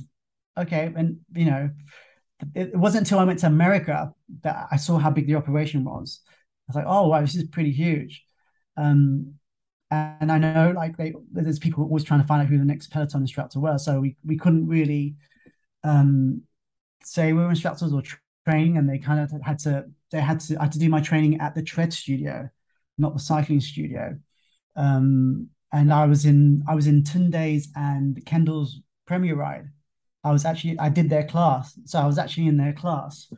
okay. And you know, it, wasn't until I went to America that I saw how big the operation was. I was like, oh wow, this is pretty huge. Um, and I know like they, there's people always trying to find out who the next Peloton instructor was. So we we couldn't really um, say we were instructors or training, and they kind of had to they had to I had to do my training at the tread studio, not the cycling studio. Um, and I was in I was in Tunde's and Kendall's premier ride. I was actually I did their class, so I was actually in their class.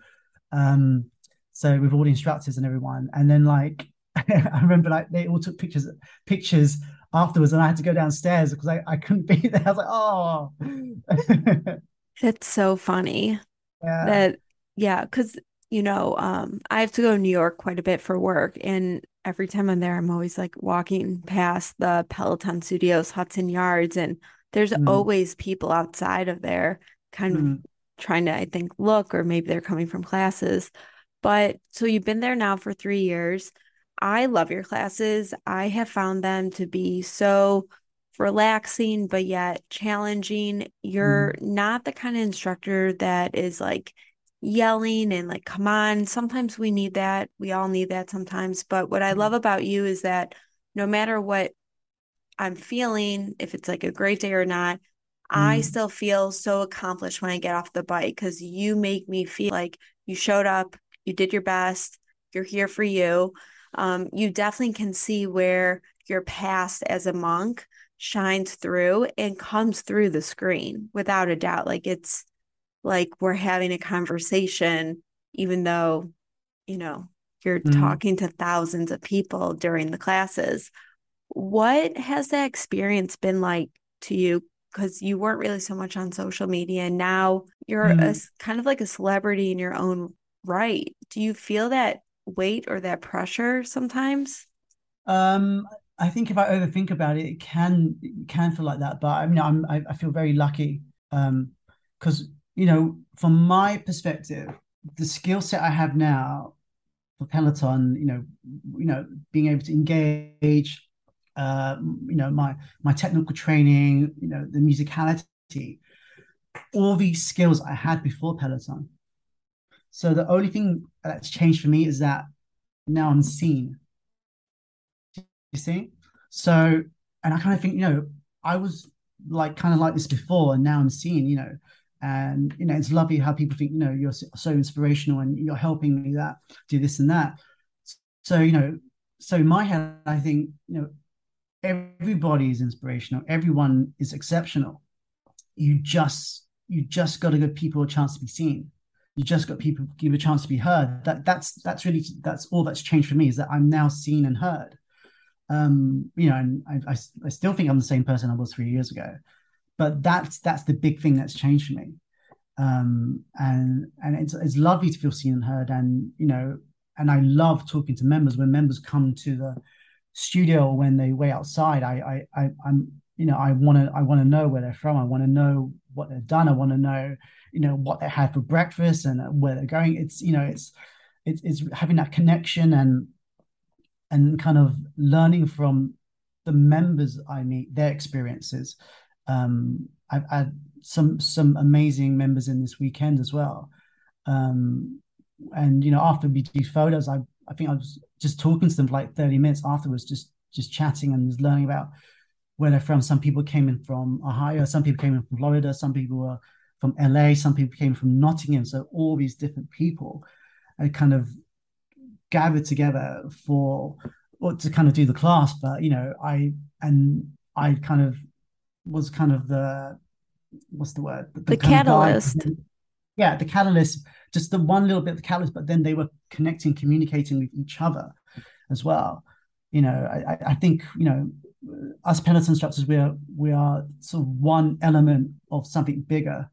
Um, so with all the instructors and everyone, and then like I remember like they all took pictures pictures afterwards, and I had to go downstairs because I, I couldn't be there. I was like, oh, it's so funny yeah. that yeah, because you know um, I have to go to New York quite a bit for work, and every time I'm there, I'm always like walking past the Peloton Studios, Hudson Yards, and there's mm. always people outside of there kind mm. of trying to, I think, look, or maybe they're coming from classes. But so you've been there now for three years. I love your classes. I have found them to be so relaxing, but yet challenging. You're mm. not the kind of instructor that is like, yelling and like, come on. Sometimes we need that. We all need that sometimes. But what I love mm-hmm. about you is that no matter what I'm feeling, if it's like a great day or not, mm. I mm-hmm. still feel so accomplished when I get off the bike because you make me feel like you showed up, you did your best, you're here for you. Um, you definitely can see where your past as a monk shines through and comes through the screen without a doubt. Like it's like we're having a conversation, even though, you know, you're mm-hmm. talking to thousands of people during the classes. What has that experience been like to you? Because you weren't really so much on social media, and now you're mm-hmm. a kind of like a celebrity in your own right. Do you feel that weight or that pressure sometimes? Um, I think if I overthink about it, it can it can feel like that. But I mean, I'm I, I feel very lucky because um, you know, from my perspective, the skill set I have now for Peloton, you know, you know, being able to engage, uh, you know, my my technical training, you know, the musicality, all these skills I had before Peloton. So the only thing that's changed for me is that now I'm seen. You see? So, and I kind of think, you know, I was like kind of like this before, and now I'm seen, you know, and you know it's lovely how people think you know you're so inspirational and you're helping me that do this and that so you know so in my head i think you know everybody is inspirational everyone is exceptional you just you just got to give people a chance to be seen you just got people give a chance to be heard that that's that's really that's all that's changed for me is that i'm now seen and heard Um, you know, and I, I, I still think I'm the same person I was three years ago. But that's that's the big thing that's changed for me. Um, and and it's it's lovely to feel seen and heard. And you know, and I love talking to members when members come to the studio or when they wait outside. I I, I I'm you know I want to I want to know where they're from. I want to know what they've done. I want to know you know what they had for breakfast and where they're going. It's you know it's it's, it's having that connection and and kind of learning from the members I meet, their experiences. Um, I've had some some amazing members in this weekend as well. Um, and you know, after we do photos, I I think I was just talking to them for like 30 minutes afterwards, just just chatting and just learning about where they're from. Some people came in from Ohio, some people came in from Florida, some people were from LA, some people came from Nottingham. So all these different people I kind of gathered together for or to kind of do the class. But you know, I and I kind of was kind of the what's the word the, the catalyst. Yeah, the catalyst, just the one little bit of the catalyst, but then they were connecting, communicating with each other as well. You know, I, I think you know us Peloton instructors, we are we are sort of one element of something bigger,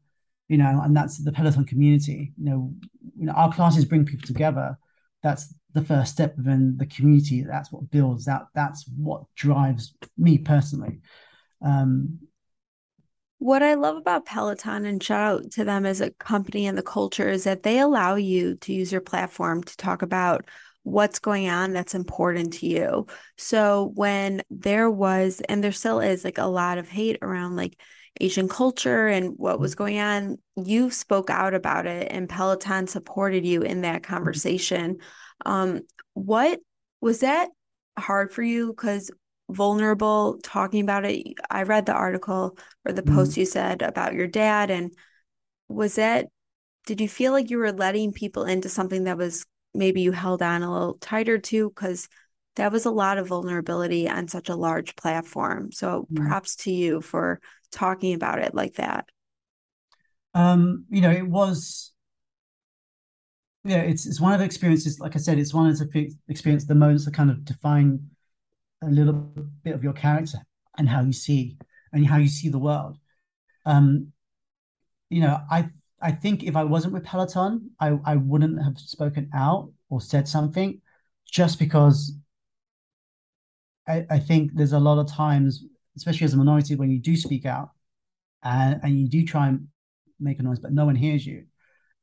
you know, and that's the Peloton community. You know, you know, our classes bring people together. That's the first step within the community. That's what builds. That that's what drives me personally. Um, what I love about Peloton and shout out to them as a company and the culture is that they allow you to use your platform to talk about what's going on that's important to you. So when there was, and there still is like a lot of hate around like Asian culture and what was going on, you spoke out about it and Peloton supported you in that conversation. Um, what was that hard for you? Because vulnerable talking about it, I read the article or the mm-hmm. post you said about your dad, and was that, did you feel like you were letting people into something that was maybe you held on a little tighter to? Because that was a lot of vulnerability on such a large platform. So mm-hmm. props to you for talking about it like that? Um, you know, it was yeah, it's it's one of the experiences, like I said, it's one of the experience the moments that kind of define a little bit of your character and how you see and how you see the world. Um, you know, I I think if I wasn't with Peloton, I, I wouldn't have spoken out or said something just because I, I think there's a lot of times especially as a minority, when you do speak out and, and you do try and make a noise, but no one hears you.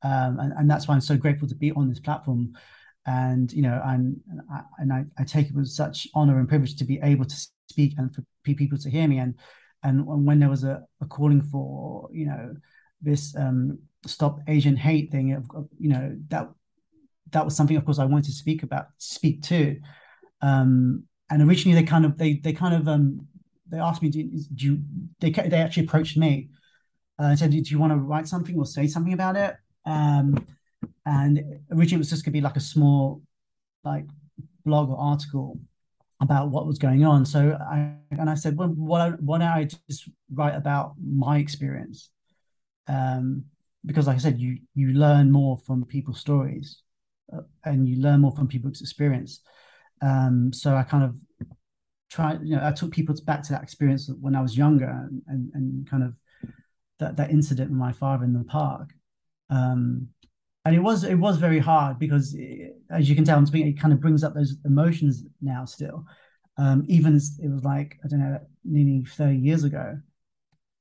Um, and, and that's why I'm so grateful to be on this platform. And, you know, and, and I, I take it with such honor and privilege to be able to speak and for people to hear me. And, and when there was a, a calling for, you know, this um, stop Asian hate thing, you know, that, that was something, of course, I wanted to speak about, speak to. Um, and originally they kind of, they, they kind of, um, they asked me, do, do you, they, they actually approached me uh, and said, do you want to write something or say something about it? Um, and originally it was just going to be like a small, like blog or article about what was going on. So I, and I said, well, why, don't I just write about my experience? Um, because like I said, you, you learn more from people's stories uh, and you learn more from people's experience. Um, so I kind of try you know i took people back to that experience when i was younger and and, and kind of that that incident with my father in the park um, and it was it was very hard because it, as you can tell i'm speaking it kind of brings up those emotions now still um, even it was like i don't know nearly 30 years ago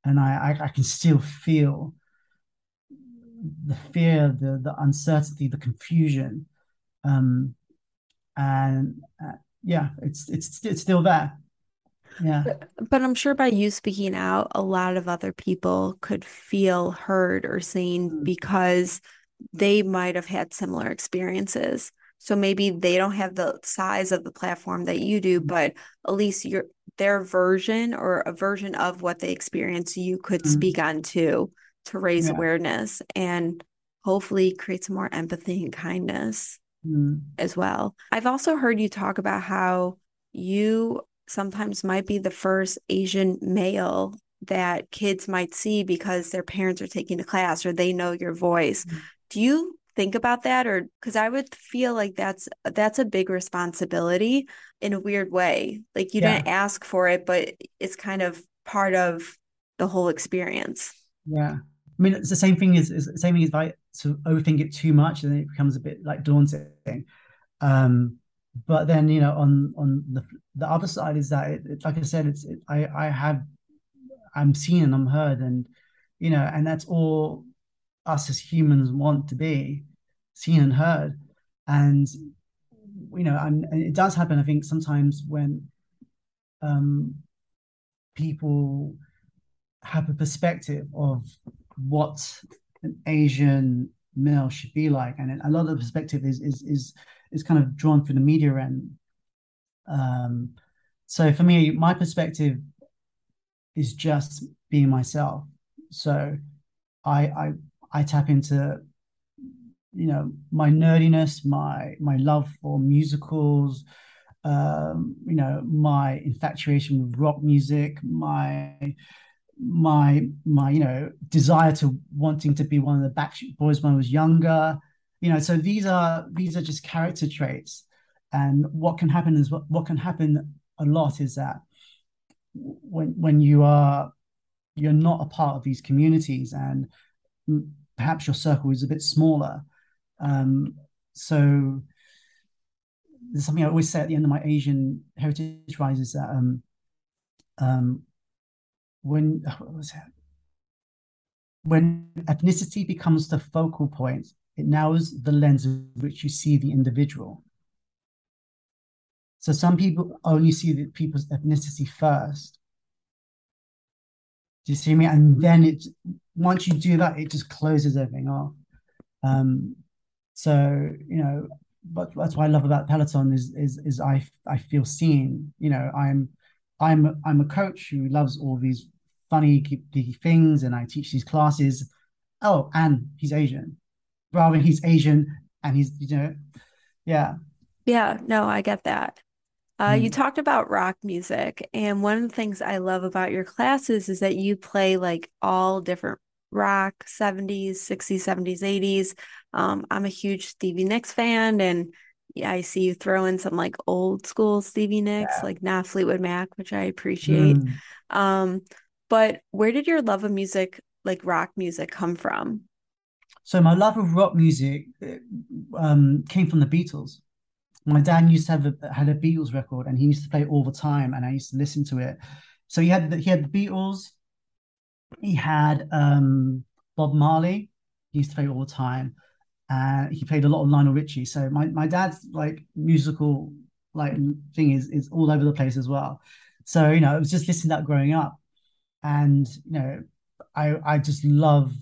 and i i, I can still feel the fear the the uncertainty the confusion um, and uh, yeah, it's it's it's still there. Yeah. But, but I'm sure by you speaking out, a lot of other people could feel heard or seen mm. because they might have had similar experiences. So maybe they don't have the size of the platform that you do, mm. but at least your their version or a version of what they experience you could mm-hmm. speak on too to raise yeah. awareness and hopefully create some more empathy and kindness mm. as well. I've also heard you talk about how you sometimes might be the first Asian male that kids might see because their parents are taking the class or they know your voice. Mm. Do you think about that or because I would feel like that's that's a big responsibility in a weird way. Like you yeah. didn't ask for it, but it's kind of part of the whole experience. Yeah. I mean, it's the same thing as, as the same thing as if I sort of overthink it too much, and then it becomes a bit like daunting. Um, but then you know, on on the the other side is that, it, it, like I said, it's it, I I have I'm seen and I'm heard, and you know, and that's all us as humans want to be seen and heard, and you know, and, and it does happen. I think sometimes when um people have a perspective of what an Asian male should be like, and a lot of the perspective is is is is kind of drawn through the media and um, so for me, my perspective is just being myself. So I I I tap into you know my nerdiness, my my love for musicals, um, you know my infatuation with rock music, my my my you know desire to wanting to be one of the Backstreet Boys when I was younger. You know, so these are these are just character traits, and what can happen is what what can happen a lot is that when when you are you're not a part of these communities and perhaps your circle is a bit smaller. Um, so there's something I always say at the end of my Asian Heritage Rise is that um, um, when when ethnicity becomes the focal point, it narrows the lens of which you see the individual. So some people only see the people's ethnicity first. Do you see me? And then it once you do that, it just closes everything off. Um, so you know, but that's what I love about Peloton is is is I I feel seen. You know, I'm I'm I'm a coach who loves all these funny geeky things, and I teach these classes. Oh, and he's Asian. Rather, he's Asian, and he's you know, yeah. Yeah, no, I get that. Uh, mm. You talked about rock music, and one of the things I love about your classes is that you play like all different rock 70s 60s 70s 80s um, i'm a huge stevie nicks fan and yeah, I see you throw in some like old school Stevie Nicks, yeah. like not Fleetwood Mac, which I appreciate. Mm. Um, but where did your love of music, like rock music, come from? So my love of rock music um, came from the Beatles. My dad used to have a, had a Beatles record, and he used to play it all the time, and I used to listen to it. So he had the, he had the Beatles, he had um, Bob Marley. He used to play all the time. Uh, he played a lot of Lionel Richie. So my, my dad's like musical like thing is is all over the place as well. So you know, I was just listening to that growing up, and you know, I I just love,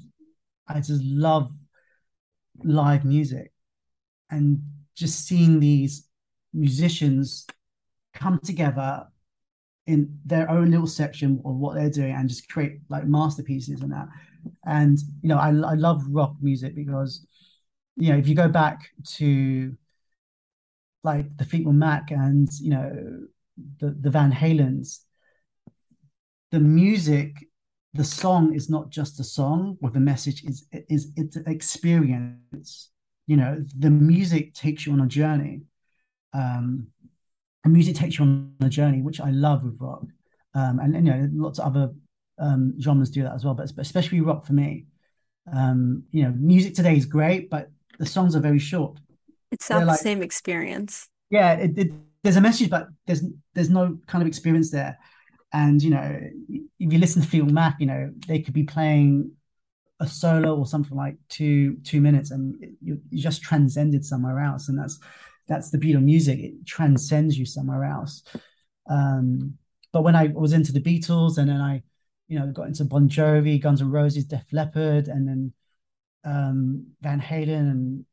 I just love live music, and just seeing these musicians come together in their own little section of what they're doing and just create like masterpieces and that. And you know, I I love rock music because you know if you go back to like the Fleetwood Mac and you know the the Van Halens, the music, the song is not just a song with a message. is is it's an experience. You know, the music takes you on a journey. Um, and music takes you on a journey, which I love with rock. Um, and, and, you know, lots of other um, genres do that as well, but especially rock for me. Um, you know, music today is great, but the songs are very short. It's not They're the like, same experience. Yeah, it, it, there's a message, but there's there's no kind of experience there. And you know, if you listen to Fleetwood Mac, you know, they could be playing a solo or something like two two minutes, and you, just transcended somewhere else, and that's that's the beauty of music; it transcends you somewhere else. Um, but when I was into the Beatles, and then I, you know, got into Bon Jovi, Guns and Roses, Def Leppard, and then um, Van Halen and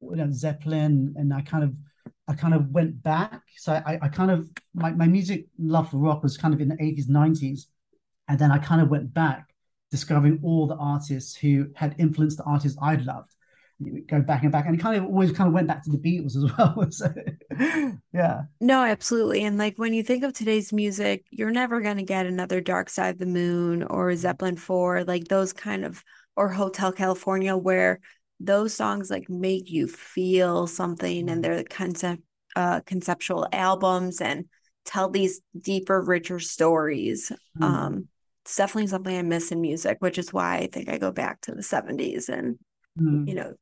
you know, Zeppelin, and I kind of I kind of went back. So I, I kind of my, my music love for rock was kind of in the 80s, 90s. And then I kind of went back, discovering all the artists who had influenced the artists I'd loved. go back and back. And it kind of always kind of went back to the Beatles as well. so yeah. No, absolutely. And like when you think of today's music, you're never gonna get another Dark Side of the Moon or Zeppelin 4, like those kind of or Hotel California where those songs like make you feel something and they're concept uh conceptual albums and tell these deeper richer stories mm. um it's definitely something i miss in music which is why i think i go back to the 70s and mm. you know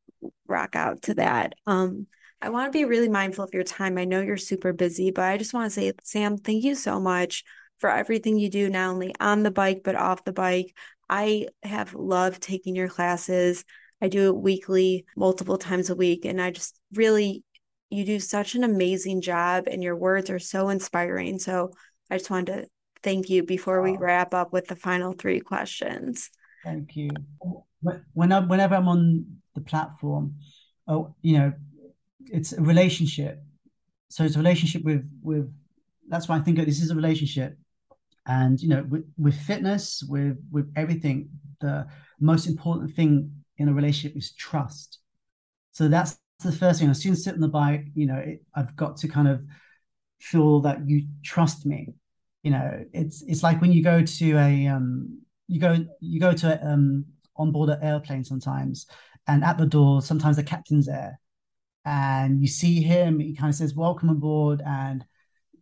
rock out to that um i want to be really mindful of your time i know you're super busy but i just want to say sam thank you so much for everything you do not only on the bike but off the bike i have loved taking your classes I do it weekly, multiple times a week. And I just really, you do such an amazing job and your words are so inspiring. So I just wanted to thank you before we wrap up with the final three questions. Thank you. When I, whenever I'm on the platform, oh, you know, it's a relationship. So it's a relationship with with. That's why I think this is a relationship, and you know, with, with fitness, with with everything, the most important thing in a relationship is trust. So that's the first thing. As soon as I sit on the bike, you know, it, I've got to kind of feel that you trust me. You know, it's it's like when you go to a um, you go you go to a, um, on board an airplane sometimes, and at the door sometimes the captain's there, and you see him. He kind of says, "Welcome aboard," and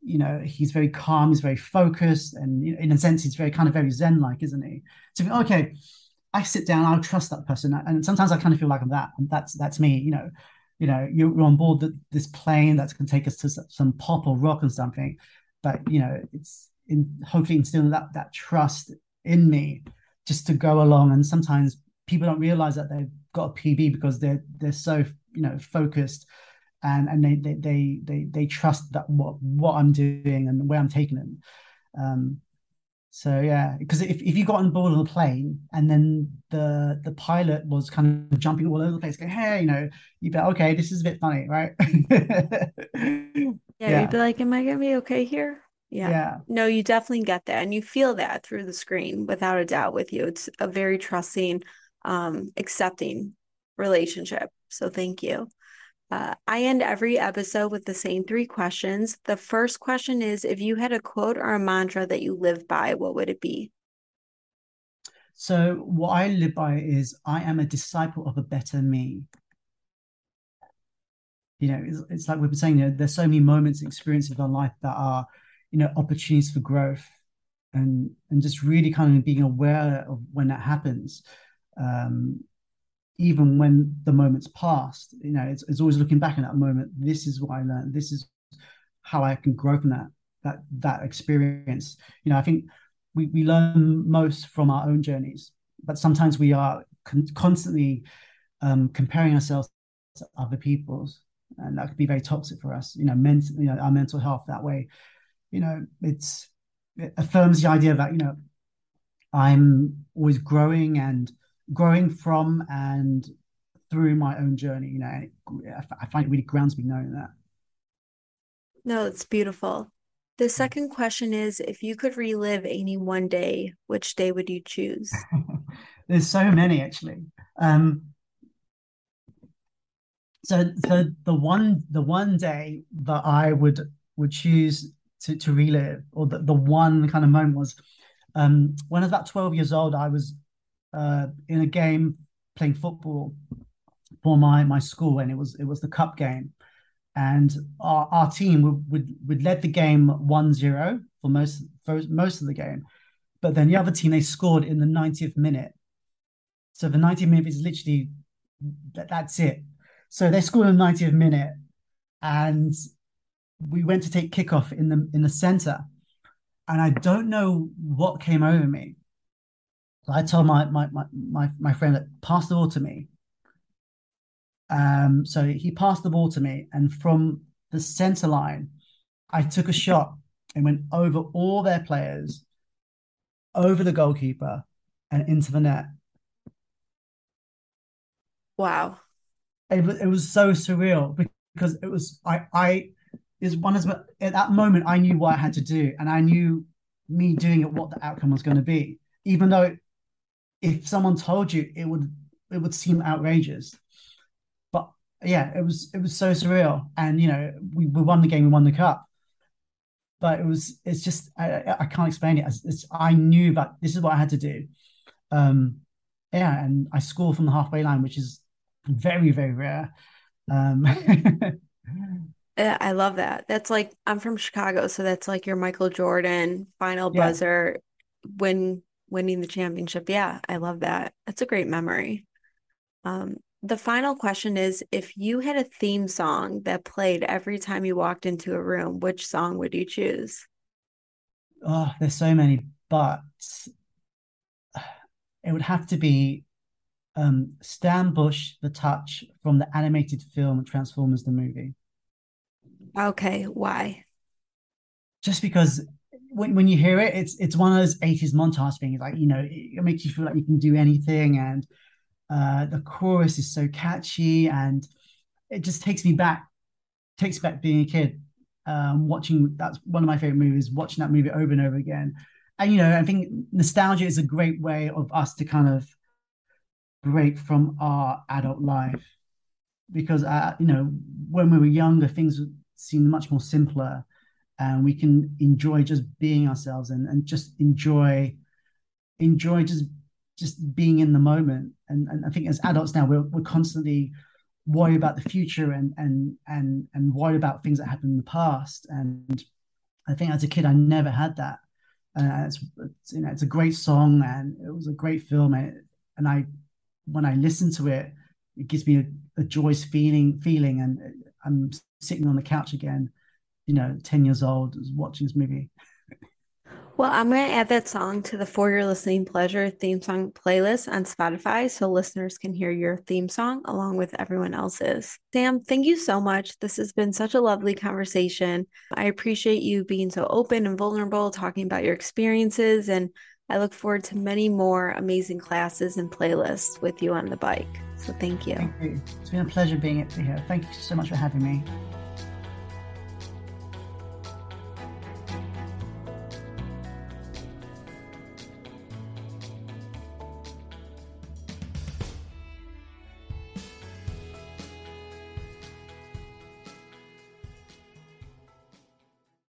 you know he's very calm, he's very focused, and in a sense he's very kind of very zen like, isn't he? So okay, I sit down, I'll trust that person, and sometimes I kind of feel like I'm that, and that's that's me. You know, you know, you're on board the, this plane that's going to take us to some pop or rock and something, but you know, it's in hopefully instilling that that trust in me just to go along. And sometimes people don't realize that they've got a PB because they're they're so you know focused and and they they they they, they trust that what what I'm doing and where I'm taking them. Um, so yeah, because if, if you got on board on the plane and then the the pilot was kind of jumping all over the place, going, hey, you know, you'd be like, okay, this is a bit funny, right? yeah, yeah, you'd be like, am I gonna be okay here? Yeah. yeah. No, you definitely get that. And you feel that through the screen without a doubt with you. It's a very trusting, um, accepting relationship. So thank you. Uh, I end every episode with the same three questions. The first question is If you had a quote or a mantra that you live by, what would it be? So, what I live by is I am a disciple of a better me. You know, it's, it's like we've been saying, you know, there's so many moments experiences of our life that are, you know, opportunities for growth and and just really kind of being aware of when that happens. Um, even when the moment's passed you know it's, it's always looking back in that moment this is what i learned this is how i can grow from that that that experience you know i think we, we learn most from our own journeys but sometimes we are con- constantly um, comparing ourselves to other people's and that could be very toxic for us you know mental you know our mental health that way you know it's it affirms the idea that you know i'm always growing and growing from and through my own journey. You know, I find it really grounds me knowing that. No, it's beautiful. The second question is if you could relive any one day, which day would you choose? There's so many actually. Um, so the the one the one day that I would would choose to, to relive, or the, the one kind of moment was um, when I was about 12 years old, I was uh, in a game playing football for my my school, and it was it was the cup game, and our, our team would, would would led the game 1-0 for most for most of the game, but then the other team they scored in the 90th minute. So the 90th minute is literally that, that's it. So they scored in the 90th minute, and we went to take kickoff in the in the center, and I don't know what came over me I told my my my my, my friend that pass the ball to me. Um, so he passed the ball to me, and from the center line, I took a shot and went over all their players, over the goalkeeper, and into the net. Wow. It was, it was so surreal because it was I I is one of at that moment I knew what I had to do and I knew me doing it what the outcome was going to be. Even though if someone told you it would it would seem outrageous. But yeah it was it was so surreal and you know we, we won the game we won the cup. But it was it's just i, I can't explain it. It's, it's, i knew that this is what i had to do. Um yeah and i scored from the halfway line which is very very rare. Um, I love that. That's like I'm from Chicago, so that's like your Michael Jordan final yeah. buzzer when winning the championship. Yeah, I love that. That's a great memory. Um, the final question is if you had a theme song that played every time you walked into a room, which song would you choose? Oh, there's so many, but it would have to be um, Stan Bush, The Touch from the animated film Transformers the movie. Okay, why? Just because when, when you hear it, it's it's one of those 80s montage things, like you know, it makes you feel like you can do anything, and uh, the chorus is so catchy, and it just takes me back, takes back being a kid, um, watching. That's one of my favorite movies. Watching that movie over and over again, and you know, I think nostalgia is a great way of us to kind of break from our adult life. Because uh, you know when we were younger things seemed much more simpler and we can enjoy just being ourselves and, and just enjoy enjoy just just being in the moment. And, and i think as adults now we're, we're constantly worried about the future and and and and worried about things that happened in the past. And i think as a kid i never had that. Uh, it's, it's, you know it's a great song and it was a great film and, and i when i listen to it it gives me a, a joyous feeling feeling and i'm sitting on the couch again you know 10 years old watching this movie well, I'm going to add that song to the For Your Listening Pleasure theme song playlist on Spotify so listeners can hear your theme song along with everyone else's. Sam, thank you so much. This has been such a lovely conversation. I appreciate you being so open and vulnerable, talking about your experiences, and I look forward to many more amazing classes and playlists with you on the bike. So thank you. Thank you. It's been a pleasure being here. Thank you so much for having me.